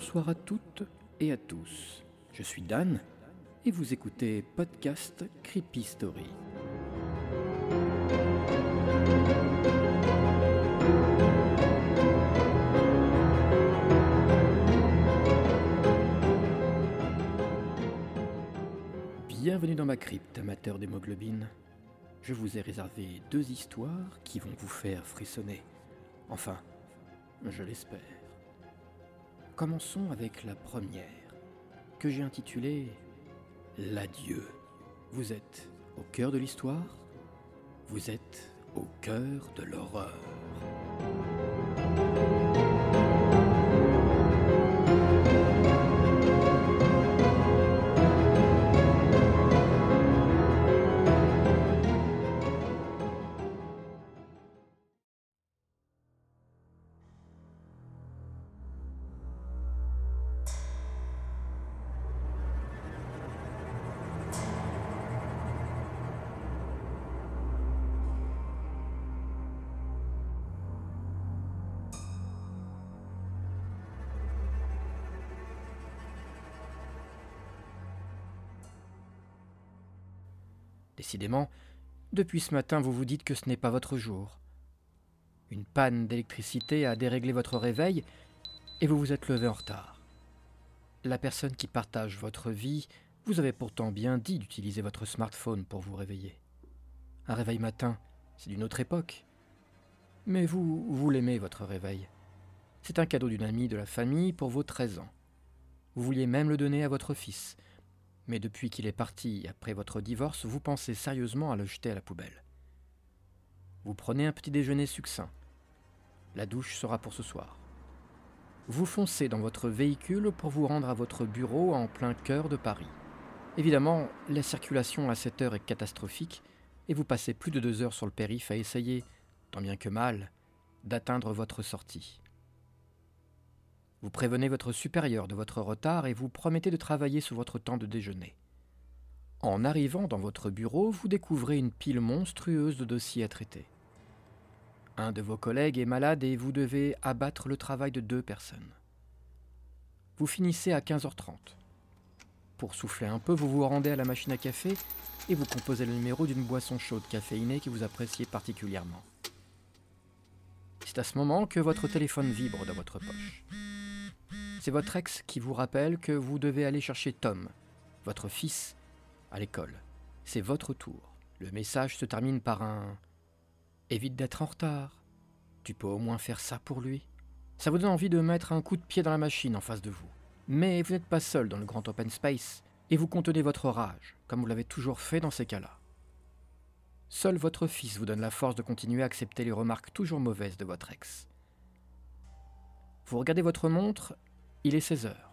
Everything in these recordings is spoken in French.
bonsoir à toutes et à tous. Je suis Dan et vous écoutez Podcast Creepy Story. Bienvenue dans ma crypte, amateur d'hémoglobine. Je vous ai réservé deux histoires qui vont vous faire frissonner. Enfin, je l'espère. Commençons avec la première, que j'ai intitulée L'adieu. Vous êtes au cœur de l'histoire, vous êtes au cœur de l'horreur. Décidément, depuis ce matin, vous vous dites que ce n'est pas votre jour. Une panne d'électricité a déréglé votre réveil et vous vous êtes levé en retard. La personne qui partage votre vie vous avait pourtant bien dit d'utiliser votre smartphone pour vous réveiller. Un réveil matin, c'est d'une autre époque. Mais vous, vous l'aimez, votre réveil. C'est un cadeau d'une amie de la famille pour vos 13 ans. Vous vouliez même le donner à votre fils, mais depuis qu'il est parti après votre divorce, vous pensez sérieusement à le jeter à la poubelle. Vous prenez un petit déjeuner succinct. La douche sera pour ce soir. Vous foncez dans votre véhicule pour vous rendre à votre bureau en plein cœur de Paris. Évidemment, la circulation à cette heure est catastrophique et vous passez plus de deux heures sur le périph' à essayer, tant bien que mal, d'atteindre votre sortie. Vous prévenez votre supérieur de votre retard et vous promettez de travailler sur votre temps de déjeuner. En arrivant dans votre bureau, vous découvrez une pile monstrueuse de dossiers à traiter. Un de vos collègues est malade et vous devez abattre le travail de deux personnes. Vous finissez à 15h30. Pour souffler un peu, vous vous rendez à la machine à café et vous composez le numéro d'une boisson chaude caféinée que vous appréciez particulièrement. C'est à ce moment que votre téléphone vibre dans votre poche. C'est votre ex qui vous rappelle que vous devez aller chercher Tom, votre fils, à l'école. C'est votre tour. Le message se termine par un Évite d'être en retard. Tu peux au moins faire ça pour lui. Ça vous donne envie de mettre un coup de pied dans la machine en face de vous. Mais vous n'êtes pas seul dans le grand open space et vous contenez votre rage, comme vous l'avez toujours fait dans ces cas-là. Seul votre fils vous donne la force de continuer à accepter les remarques toujours mauvaises de votre ex. Vous regardez votre montre il est 16 heures.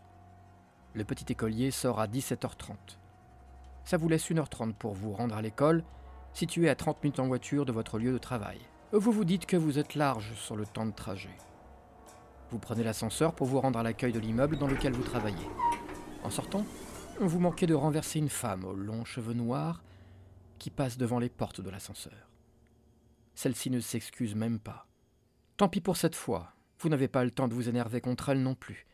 Le petit écolier sort à 17h30. Ça vous laisse 1h30 pour vous rendre à l'école, située à 30 minutes en voiture de votre lieu de travail. Vous vous dites que vous êtes large sur le temps de trajet. Vous prenez l'ascenseur pour vous rendre à l'accueil de l'immeuble dans lequel vous travaillez. En sortant, vous manquez de renverser une femme aux longs cheveux noirs qui passe devant les portes de l'ascenseur. Celle-ci ne s'excuse même pas. Tant pis pour cette fois, vous n'avez pas le temps de vous énerver contre elle non plus.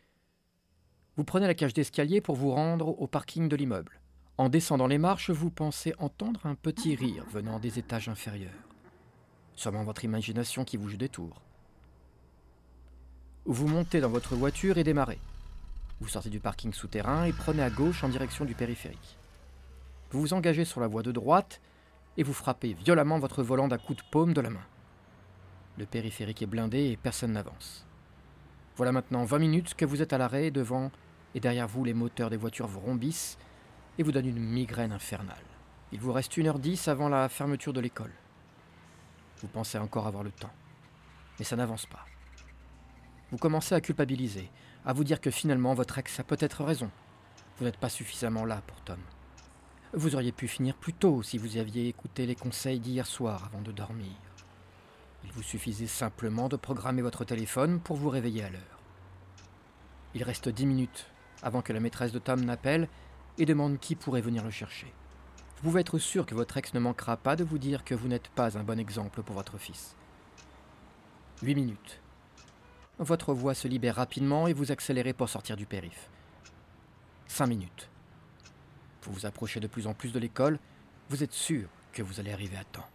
Vous prenez la cage d'escalier pour vous rendre au parking de l'immeuble. En descendant les marches, vous pensez entendre un petit rire venant des étages inférieurs. Sûrement votre imagination qui vous joue des tours. Vous montez dans votre voiture et démarrez. Vous sortez du parking souterrain et prenez à gauche en direction du périphérique. Vous vous engagez sur la voie de droite et vous frappez violemment votre volant d'un coup de paume de la main. Le périphérique est blindé et personne n'avance. Voilà maintenant 20 minutes que vous êtes à l'arrêt devant et derrière vous les moteurs des voitures vous rombissent et vous donnent une migraine infernale. Il vous reste 1h10 avant la fermeture de l'école. Vous pensez encore avoir le temps, mais ça n'avance pas. Vous commencez à culpabiliser, à vous dire que finalement votre ex a peut-être raison. Vous n'êtes pas suffisamment là pour Tom. Vous auriez pu finir plus tôt si vous aviez écouté les conseils d'hier soir avant de dormir. Il vous suffisait simplement de programmer votre téléphone pour vous réveiller à l'heure. Il reste dix minutes avant que la maîtresse de Tom n'appelle et demande qui pourrait venir le chercher. Vous pouvez être sûr que votre ex ne manquera pas de vous dire que vous n'êtes pas un bon exemple pour votre fils. Huit minutes. votre voie se libère rapidement et vous accélérez pour sortir du périph'. Cinq minutes. Vous vous approchez de plus en plus de l'école, vous êtes sûr que vous allez arriver à temps.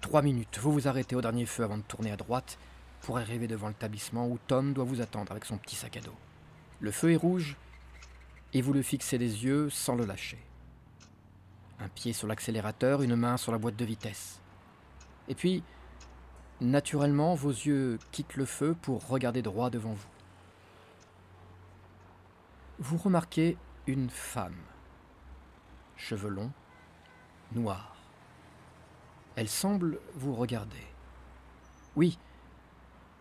Trois minutes, vous vous arrêtez au dernier feu avant de tourner à droite pour arriver devant l'établissement où Tom doit vous attendre avec son petit sac à dos. Le feu est rouge et vous le fixez des yeux sans le lâcher. Un pied sur l'accélérateur, une main sur la boîte de vitesse. Et puis, naturellement, vos yeux quittent le feu pour regarder droit devant vous. Vous remarquez une femme. Cheveux longs, noirs. Elle semble vous regarder. Oui,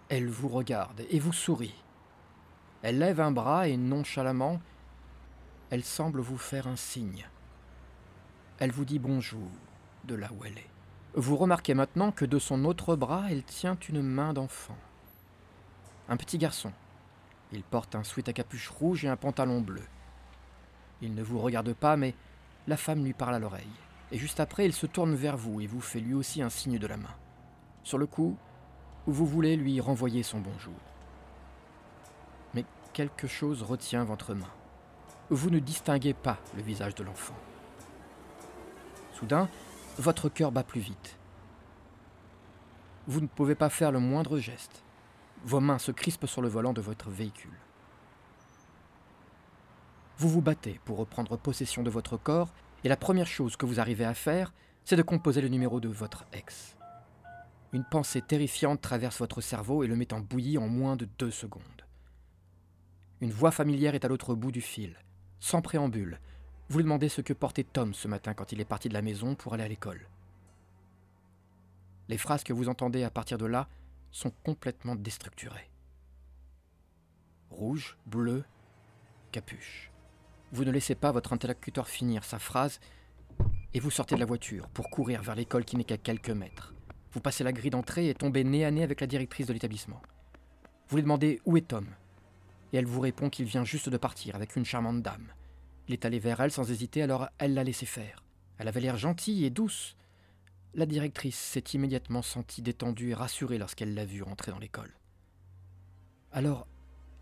elle vous regarde et vous sourit. Elle lève un bras et nonchalamment, elle semble vous faire un signe. Elle vous dit bonjour de là où elle est. Vous remarquez maintenant que de son autre bras, elle tient une main d'enfant. Un petit garçon. Il porte un sweat à capuche rouge et un pantalon bleu. Il ne vous regarde pas, mais la femme lui parle à l'oreille. Et juste après, il se tourne vers vous et vous fait lui aussi un signe de la main. Sur le coup, vous voulez lui renvoyer son bonjour. Quelque chose retient votre main. Vous ne distinguez pas le visage de l'enfant. Soudain, votre cœur bat plus vite. Vous ne pouvez pas faire le moindre geste. Vos mains se crispent sur le volant de votre véhicule. Vous vous battez pour reprendre possession de votre corps et la première chose que vous arrivez à faire, c'est de composer le numéro de votre ex. Une pensée terrifiante traverse votre cerveau et le met en bouillie en moins de deux secondes. Une voix familière est à l'autre bout du fil. Sans préambule, vous lui demandez ce que portait Tom ce matin quand il est parti de la maison pour aller à l'école. Les phrases que vous entendez à partir de là sont complètement déstructurées. Rouge, bleu, capuche. Vous ne laissez pas votre interlocuteur finir sa phrase et vous sortez de la voiture pour courir vers l'école qui n'est qu'à quelques mètres. Vous passez la grille d'entrée et tombez nez à nez avec la directrice de l'établissement. Vous lui demandez où est Tom? Et elle vous répond qu'il vient juste de partir avec une charmante dame. Il est allé vers elle sans hésiter, alors elle l'a laissé faire. Elle avait l'air gentille et douce. La directrice s'est immédiatement sentie détendue et rassurée lorsqu'elle l'a vu rentrer dans l'école. Alors,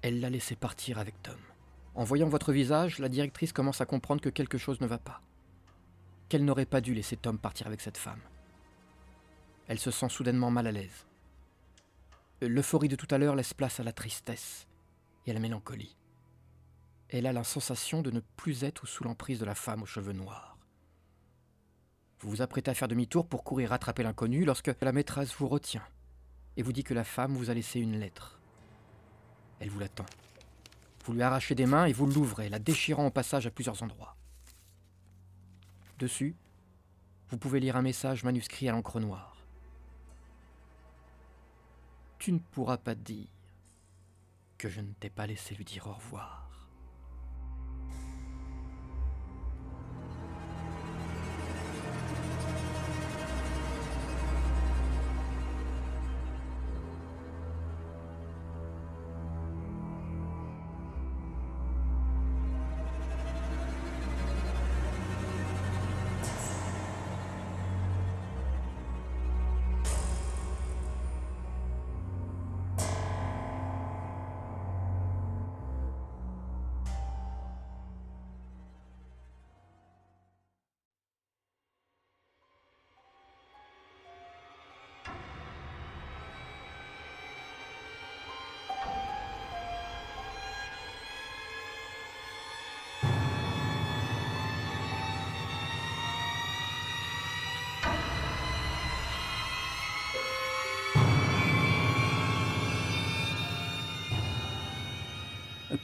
elle l'a laissé partir avec Tom. En voyant votre visage, la directrice commence à comprendre que quelque chose ne va pas. Qu'elle n'aurait pas dû laisser Tom partir avec cette femme. Elle se sent soudainement mal à l'aise. L'euphorie de tout à l'heure laisse place à la tristesse et à la mélancolie elle a la sensation de ne plus être sous l'emprise de la femme aux cheveux noirs. Vous vous apprêtez à faire demi-tour pour courir rattraper l'inconnu lorsque la maîtresse vous retient et vous dit que la femme vous a laissé une lettre. Elle vous l'attend. Vous lui arrachez des mains et vous l'ouvrez, la déchirant au passage à plusieurs endroits. Dessus, vous pouvez lire un message manuscrit à l'encre noire. Tu ne pourras pas dire que je ne t'ai pas laissé lui dire au revoir.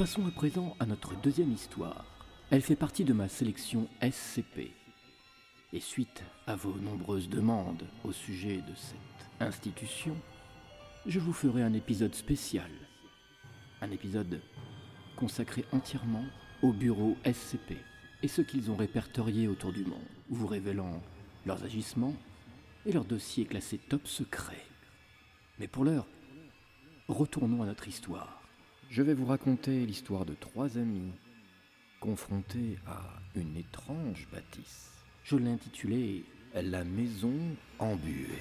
Passons à présent à notre deuxième histoire. Elle fait partie de ma sélection SCP. Et suite à vos nombreuses demandes au sujet de cette institution, je vous ferai un épisode spécial. Un épisode consacré entièrement au bureau SCP et ce qu'ils ont répertorié autour du monde, vous révélant leurs agissements et leurs dossiers classés top secret. Mais pour l'heure, retournons à notre histoire je vais vous raconter l'histoire de trois amis confrontés à une étrange bâtisse. Je l'ai intitulée La maison embuée.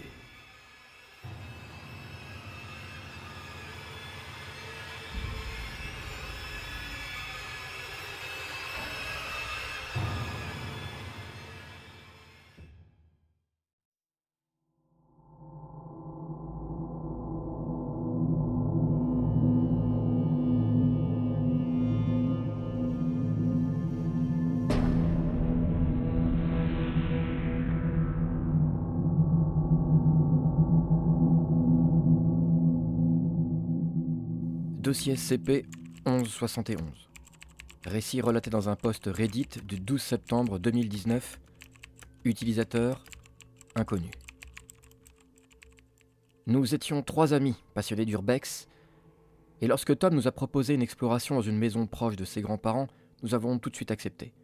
Dossier SCP 1171. Récit relaté dans un post Reddit du 12 septembre 2019. Utilisateur inconnu. Nous étions trois amis passionnés d'urbex, et lorsque Tom nous a proposé une exploration dans une maison proche de ses grands-parents, nous avons tout de suite accepté.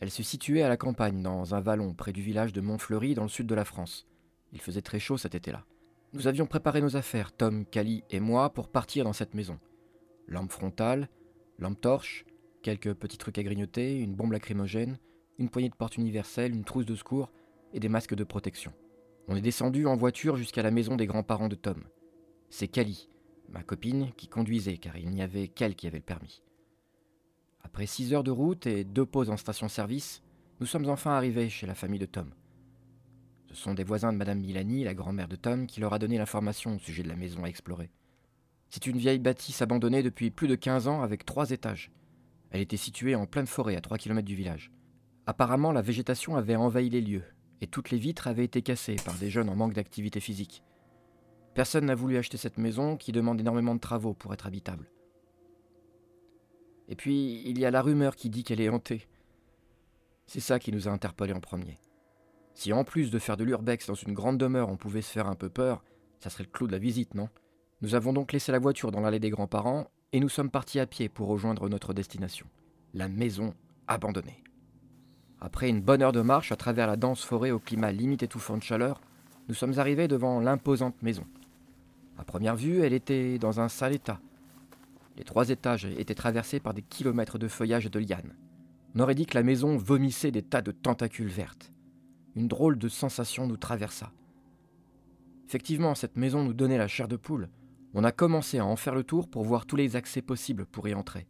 Elle se situait à la campagne, dans un vallon près du village de Montfleury, dans le sud de la France. Il faisait très chaud cet été-là. Nous avions préparé nos affaires, Tom, Cali et moi, pour partir dans cette maison. Lampe frontale, lampe torche, quelques petits trucs à grignoter, une bombe lacrymogène, une poignée de porte universelle, une trousse de secours et des masques de protection. On est descendu en voiture jusqu'à la maison des grands-parents de Tom. C'est Cali, ma copine, qui conduisait, car il n'y avait qu'elle qui avait le permis. Après six heures de route et deux pauses en station-service, nous sommes enfin arrivés chez la famille de Tom. Ce sont des voisins de Madame Milani, la grand-mère de Tom, qui leur a donné l'information au sujet de la maison à explorer. C'est une vieille bâtisse abandonnée depuis plus de 15 ans avec trois étages. Elle était située en pleine forêt à 3 km du village. Apparemment, la végétation avait envahi les lieux et toutes les vitres avaient été cassées par des jeunes en manque d'activité physique. Personne n'a voulu acheter cette maison qui demande énormément de travaux pour être habitable. Et puis, il y a la rumeur qui dit qu'elle est hantée. C'est ça qui nous a interpellés en premier. Si en plus de faire de l'urbex dans une grande demeure, on pouvait se faire un peu peur, ça serait le clou de la visite, non? Nous avons donc laissé la voiture dans l'allée des grands-parents et nous sommes partis à pied pour rejoindre notre destination, la maison abandonnée. Après une bonne heure de marche à travers la dense forêt au climat limite étouffant de chaleur, nous sommes arrivés devant l'imposante maison. À première vue, elle était dans un sale état, les trois étages étaient traversés par des kilomètres de feuillage et de lianes. On aurait dit que la maison vomissait des tas de tentacules vertes. Une drôle de sensation nous traversa. Effectivement, cette maison nous donnait la chair de poule. On a commencé à en faire le tour pour voir tous les accès possibles pour y entrer.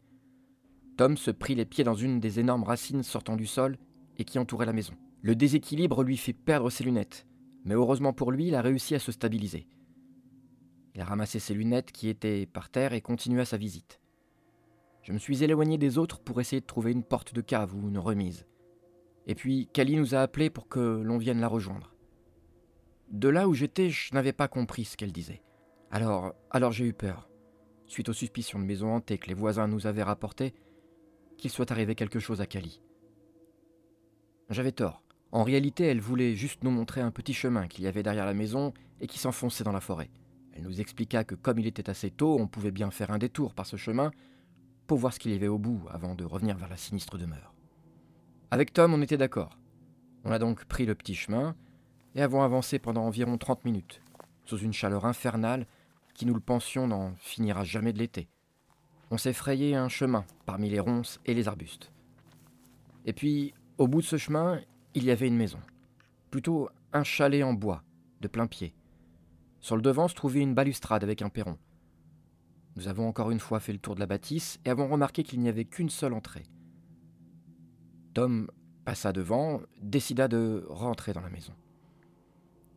Tom se prit les pieds dans une des énormes racines sortant du sol et qui entourait la maison. Le déséquilibre lui fit perdre ses lunettes, mais heureusement pour lui, il a réussi à se stabiliser. Il a ramassé ses lunettes qui étaient par terre et continua sa visite. Je me suis éloigné des autres pour essayer de trouver une porte de cave ou une remise. Et puis Kali nous a appelés pour que l'on vienne la rejoindre. De là où j'étais, je n'avais pas compris ce qu'elle disait. Alors, alors j'ai eu peur, suite aux suspicions de maison hantée que les voisins nous avaient rapportées, qu'il soit arrivé quelque chose à Kali. J'avais tort. En réalité, elle voulait juste nous montrer un petit chemin qu'il y avait derrière la maison et qui s'enfonçait dans la forêt. Elle nous expliqua que comme il était assez tôt, on pouvait bien faire un détour par ce chemin pour voir ce qu'il y avait au bout avant de revenir vers la sinistre demeure. Avec Tom, on était d'accord. On a donc pris le petit chemin et avons avancé pendant environ 30 minutes, sous une chaleur infernale qui, nous le pensions, n'en finira jamais de l'été. On s'est frayé un chemin parmi les ronces et les arbustes. Et puis, au bout de ce chemin, il y avait une maison. Plutôt un chalet en bois, de plein pied. Sur le devant se trouvait une balustrade avec un perron. Nous avons encore une fois fait le tour de la bâtisse et avons remarqué qu'il n'y avait qu'une seule entrée. Tom passa devant, décida de rentrer dans la maison.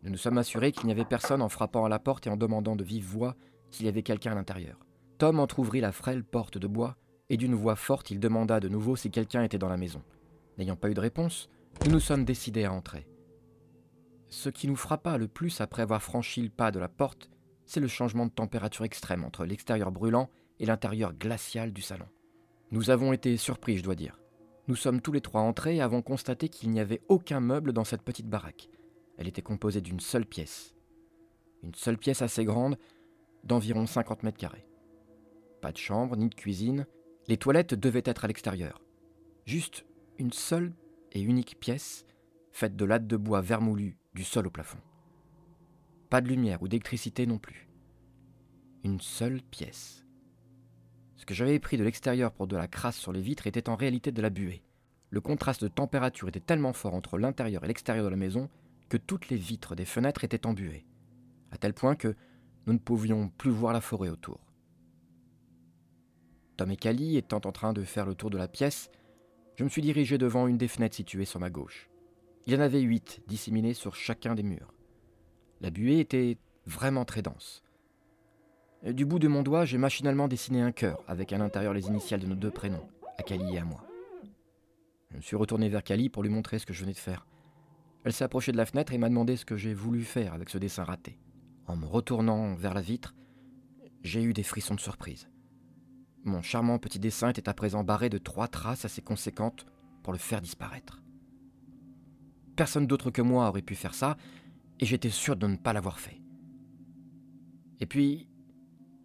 Nous nous sommes assurés qu'il n'y avait personne en frappant à la porte et en demandant de vive voix s'il y avait quelqu'un à l'intérieur. Tom entr'ouvrit la frêle porte de bois et d'une voix forte il demanda de nouveau si quelqu'un était dans la maison. N'ayant pas eu de réponse, nous nous sommes décidés à entrer. Ce qui nous frappa le plus après avoir franchi le pas de la porte, c'est le changement de température extrême entre l'extérieur brûlant et l'intérieur glacial du salon. Nous avons été surpris, je dois dire. Nous sommes tous les trois entrés et avons constaté qu'il n'y avait aucun meuble dans cette petite baraque. Elle était composée d'une seule pièce. Une seule pièce assez grande, d'environ 50 mètres carrés. Pas de chambre ni de cuisine, les toilettes devaient être à l'extérieur. Juste une seule et unique pièce, faite de lattes de bois vermoulues du sol au plafond. Pas de lumière ou d'électricité non plus. Une seule pièce. Ce que j'avais pris de l'extérieur pour de la crasse sur les vitres était en réalité de la buée. Le contraste de température était tellement fort entre l'intérieur et l'extérieur de la maison que toutes les vitres des fenêtres étaient embuées, à tel point que nous ne pouvions plus voir la forêt autour. Tom et Cali étant en train de faire le tour de la pièce, je me suis dirigé devant une des fenêtres situées sur ma gauche. Il y en avait huit disséminés sur chacun des murs. La buée était vraiment très dense. Du bout de mon doigt, j'ai machinalement dessiné un cœur avec à l'intérieur les initiales de nos deux prénoms, Akali et à moi. Je me suis retourné vers Kali pour lui montrer ce que je venais de faire. Elle s'est approchée de la fenêtre et m'a demandé ce que j'ai voulu faire avec ce dessin raté. En me retournant vers la vitre, j'ai eu des frissons de surprise. Mon charmant petit dessin était à présent barré de trois traces assez conséquentes pour le faire disparaître. Personne d'autre que moi aurait pu faire ça, et j'étais sûr de ne pas l'avoir fait. Et puis,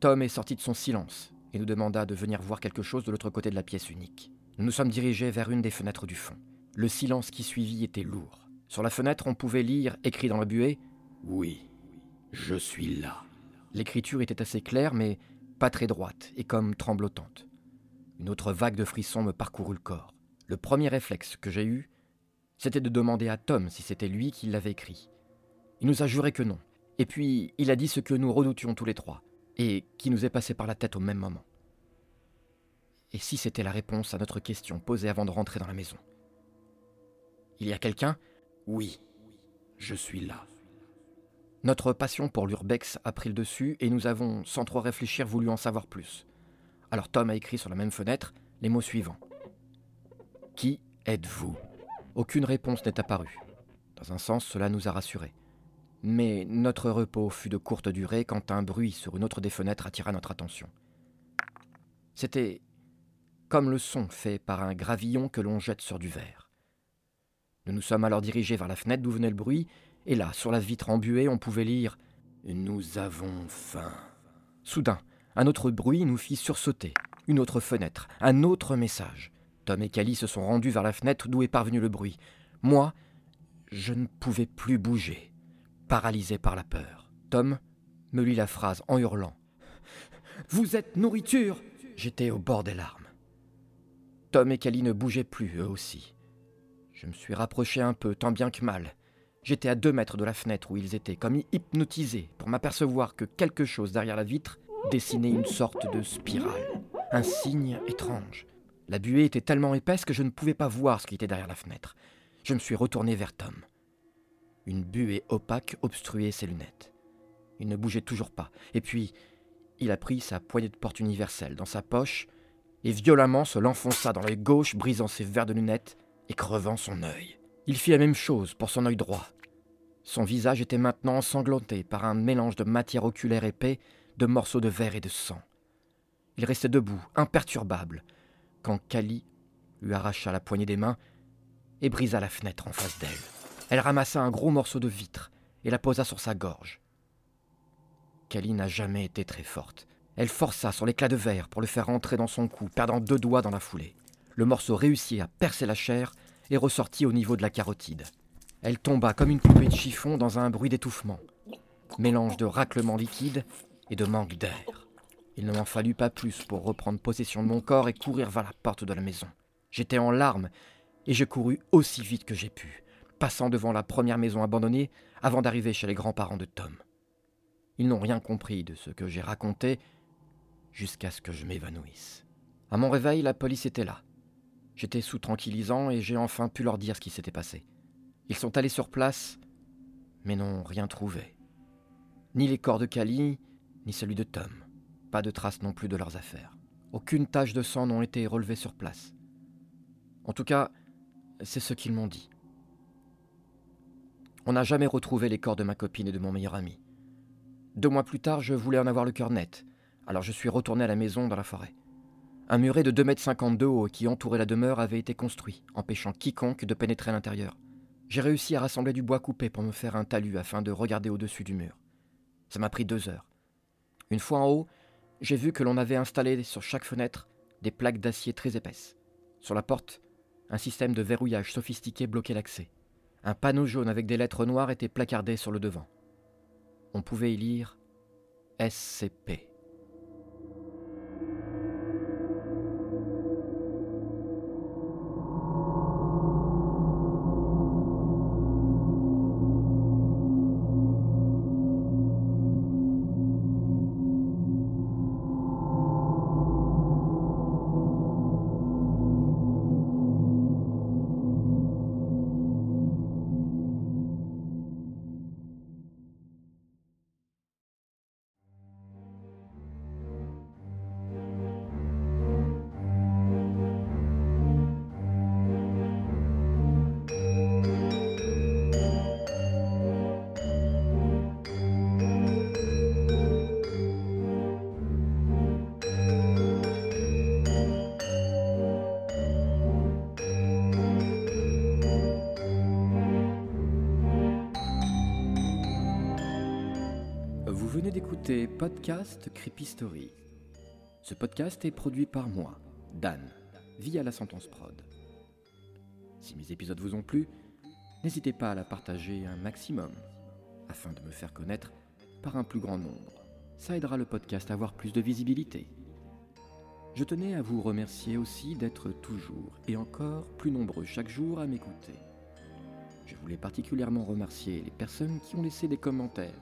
Tom est sorti de son silence et nous demanda de venir voir quelque chose de l'autre côté de la pièce unique. Nous nous sommes dirigés vers une des fenêtres du fond. Le silence qui suivit était lourd. Sur la fenêtre, on pouvait lire, écrit dans la buée Oui, je suis là. L'écriture était assez claire, mais pas très droite et comme tremblotante. Une autre vague de frissons me parcourut le corps. Le premier réflexe que j'ai eu, c'était de demander à Tom si c'était lui qui l'avait écrit. Il nous a juré que non. Et puis, il a dit ce que nous redoutions tous les trois, et qui nous est passé par la tête au même moment. Et si c'était la réponse à notre question posée avant de rentrer dans la maison? Il y a quelqu'un? Oui, je suis là. Notre passion pour l'urbex a pris le dessus et nous avons, sans trop réfléchir, voulu en savoir plus. Alors Tom a écrit sur la même fenêtre les mots suivants. Qui êtes-vous? Aucune réponse n'est apparue. Dans un sens, cela nous a rassurés. Mais notre repos fut de courte durée quand un bruit sur une autre des fenêtres attira notre attention. C'était comme le son fait par un gravillon que l'on jette sur du verre. Nous nous sommes alors dirigés vers la fenêtre d'où venait le bruit et là, sur la vitre embuée, on pouvait lire Nous avons faim. Soudain, un autre bruit nous fit sursauter. Une autre fenêtre, un autre message. Tom et Cali se sont rendus vers la fenêtre d'où est parvenu le bruit. Moi, je ne pouvais plus bouger, paralysé par la peur. Tom me lit la phrase en hurlant. Vous êtes nourriture J'étais au bord des larmes. Tom et Cali ne bougeaient plus, eux aussi. Je me suis rapproché un peu, tant bien que mal. J'étais à deux mètres de la fenêtre où ils étaient, comme hypnotisés, pour m'apercevoir que quelque chose derrière la vitre dessinait une sorte de spirale. Un signe étrange. La buée était tellement épaisse que je ne pouvais pas voir ce qui était derrière la fenêtre. Je me suis retourné vers Tom. Une buée opaque obstruait ses lunettes. Il ne bougeait toujours pas. Et puis, il a pris sa poignée de porte universelle dans sa poche et violemment se l'enfonça dans l'œil gauche, brisant ses verres de lunettes et crevant son œil. Il fit la même chose pour son œil droit. Son visage était maintenant ensanglanté par un mélange de matière oculaire épais, de morceaux de verre et de sang. Il restait debout, imperturbable, quand Kali lui arracha la poignée des mains et brisa la fenêtre en face d'elle. Elle ramassa un gros morceau de vitre et la posa sur sa gorge. Kali n'a jamais été très forte. Elle força sur l'éclat de verre pour le faire entrer dans son cou, perdant deux doigts dans la foulée. Le morceau réussit à percer la chair et ressortit au niveau de la carotide. Elle tomba comme une poupée de chiffon dans un bruit d'étouffement, mélange de raclement liquide et de manque d'air. Il ne m'en fallut pas plus pour reprendre possession de mon corps et courir vers la porte de la maison. J'étais en larmes et je courus aussi vite que j'ai pu, passant devant la première maison abandonnée avant d'arriver chez les grands-parents de Tom. Ils n'ont rien compris de ce que j'ai raconté jusqu'à ce que je m'évanouisse. À mon réveil, la police était là. J'étais sous tranquillisant et j'ai enfin pu leur dire ce qui s'était passé. Ils sont allés sur place, mais n'ont rien trouvé. Ni les corps de Cali, ni celui de Tom. Pas de traces non plus de leurs affaires. Aucune tache de sang n'ont été relevées sur place. En tout cas, c'est ce qu'ils m'ont dit. On n'a jamais retrouvé les corps de ma copine et de mon meilleur ami. Deux mois plus tard, je voulais en avoir le cœur net, alors je suis retourné à la maison dans la forêt. Un muret de 2 mètres 50 de haut qui entourait la demeure avait été construit, empêchant quiconque de pénétrer à l'intérieur. J'ai réussi à rassembler du bois coupé pour me faire un talus afin de regarder au-dessus du mur. Ça m'a pris deux heures. Une fois en haut, j'ai vu que l'on avait installé sur chaque fenêtre des plaques d'acier très épaisses. Sur la porte, un système de verrouillage sophistiqué bloquait l'accès. Un panneau jaune avec des lettres noires était placardé sur le devant. On pouvait y lire SCP. Venez d'écouter Podcast Creepy Story. Ce podcast est produit par moi, Dan, via la Sentence Prod. Si mes épisodes vous ont plu, n'hésitez pas à la partager un maximum, afin de me faire connaître par un plus grand nombre. Ça aidera le podcast à avoir plus de visibilité. Je tenais à vous remercier aussi d'être toujours et encore plus nombreux chaque jour à m'écouter. Je voulais particulièrement remercier les personnes qui ont laissé des commentaires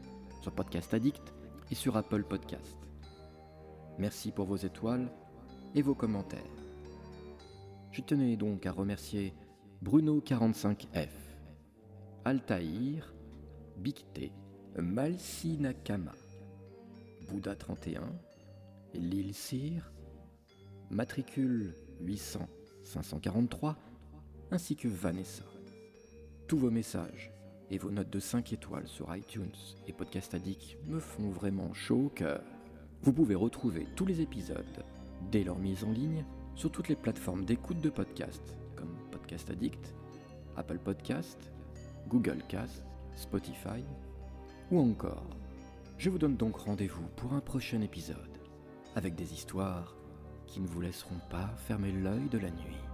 sur Podcast Addict et sur Apple Podcast. Merci pour vos étoiles et vos commentaires. Je tenais donc à remercier Bruno45F, Altaïr, Bicté, Malsi Nakama, Bouddha 31, Lil Sir, Matricule 800 543, ainsi que Vanessa. Tous vos messages et vos notes de 5 étoiles sur iTunes et Podcast Addict me font vraiment chaud au. Vous pouvez retrouver tous les épisodes dès leur mise en ligne sur toutes les plateformes d'écoute de podcasts comme Podcast Addict, Apple Podcast, Google Cast, Spotify ou encore. Je vous donne donc rendez-vous pour un prochain épisode avec des histoires qui ne vous laisseront pas fermer l'œil de la nuit.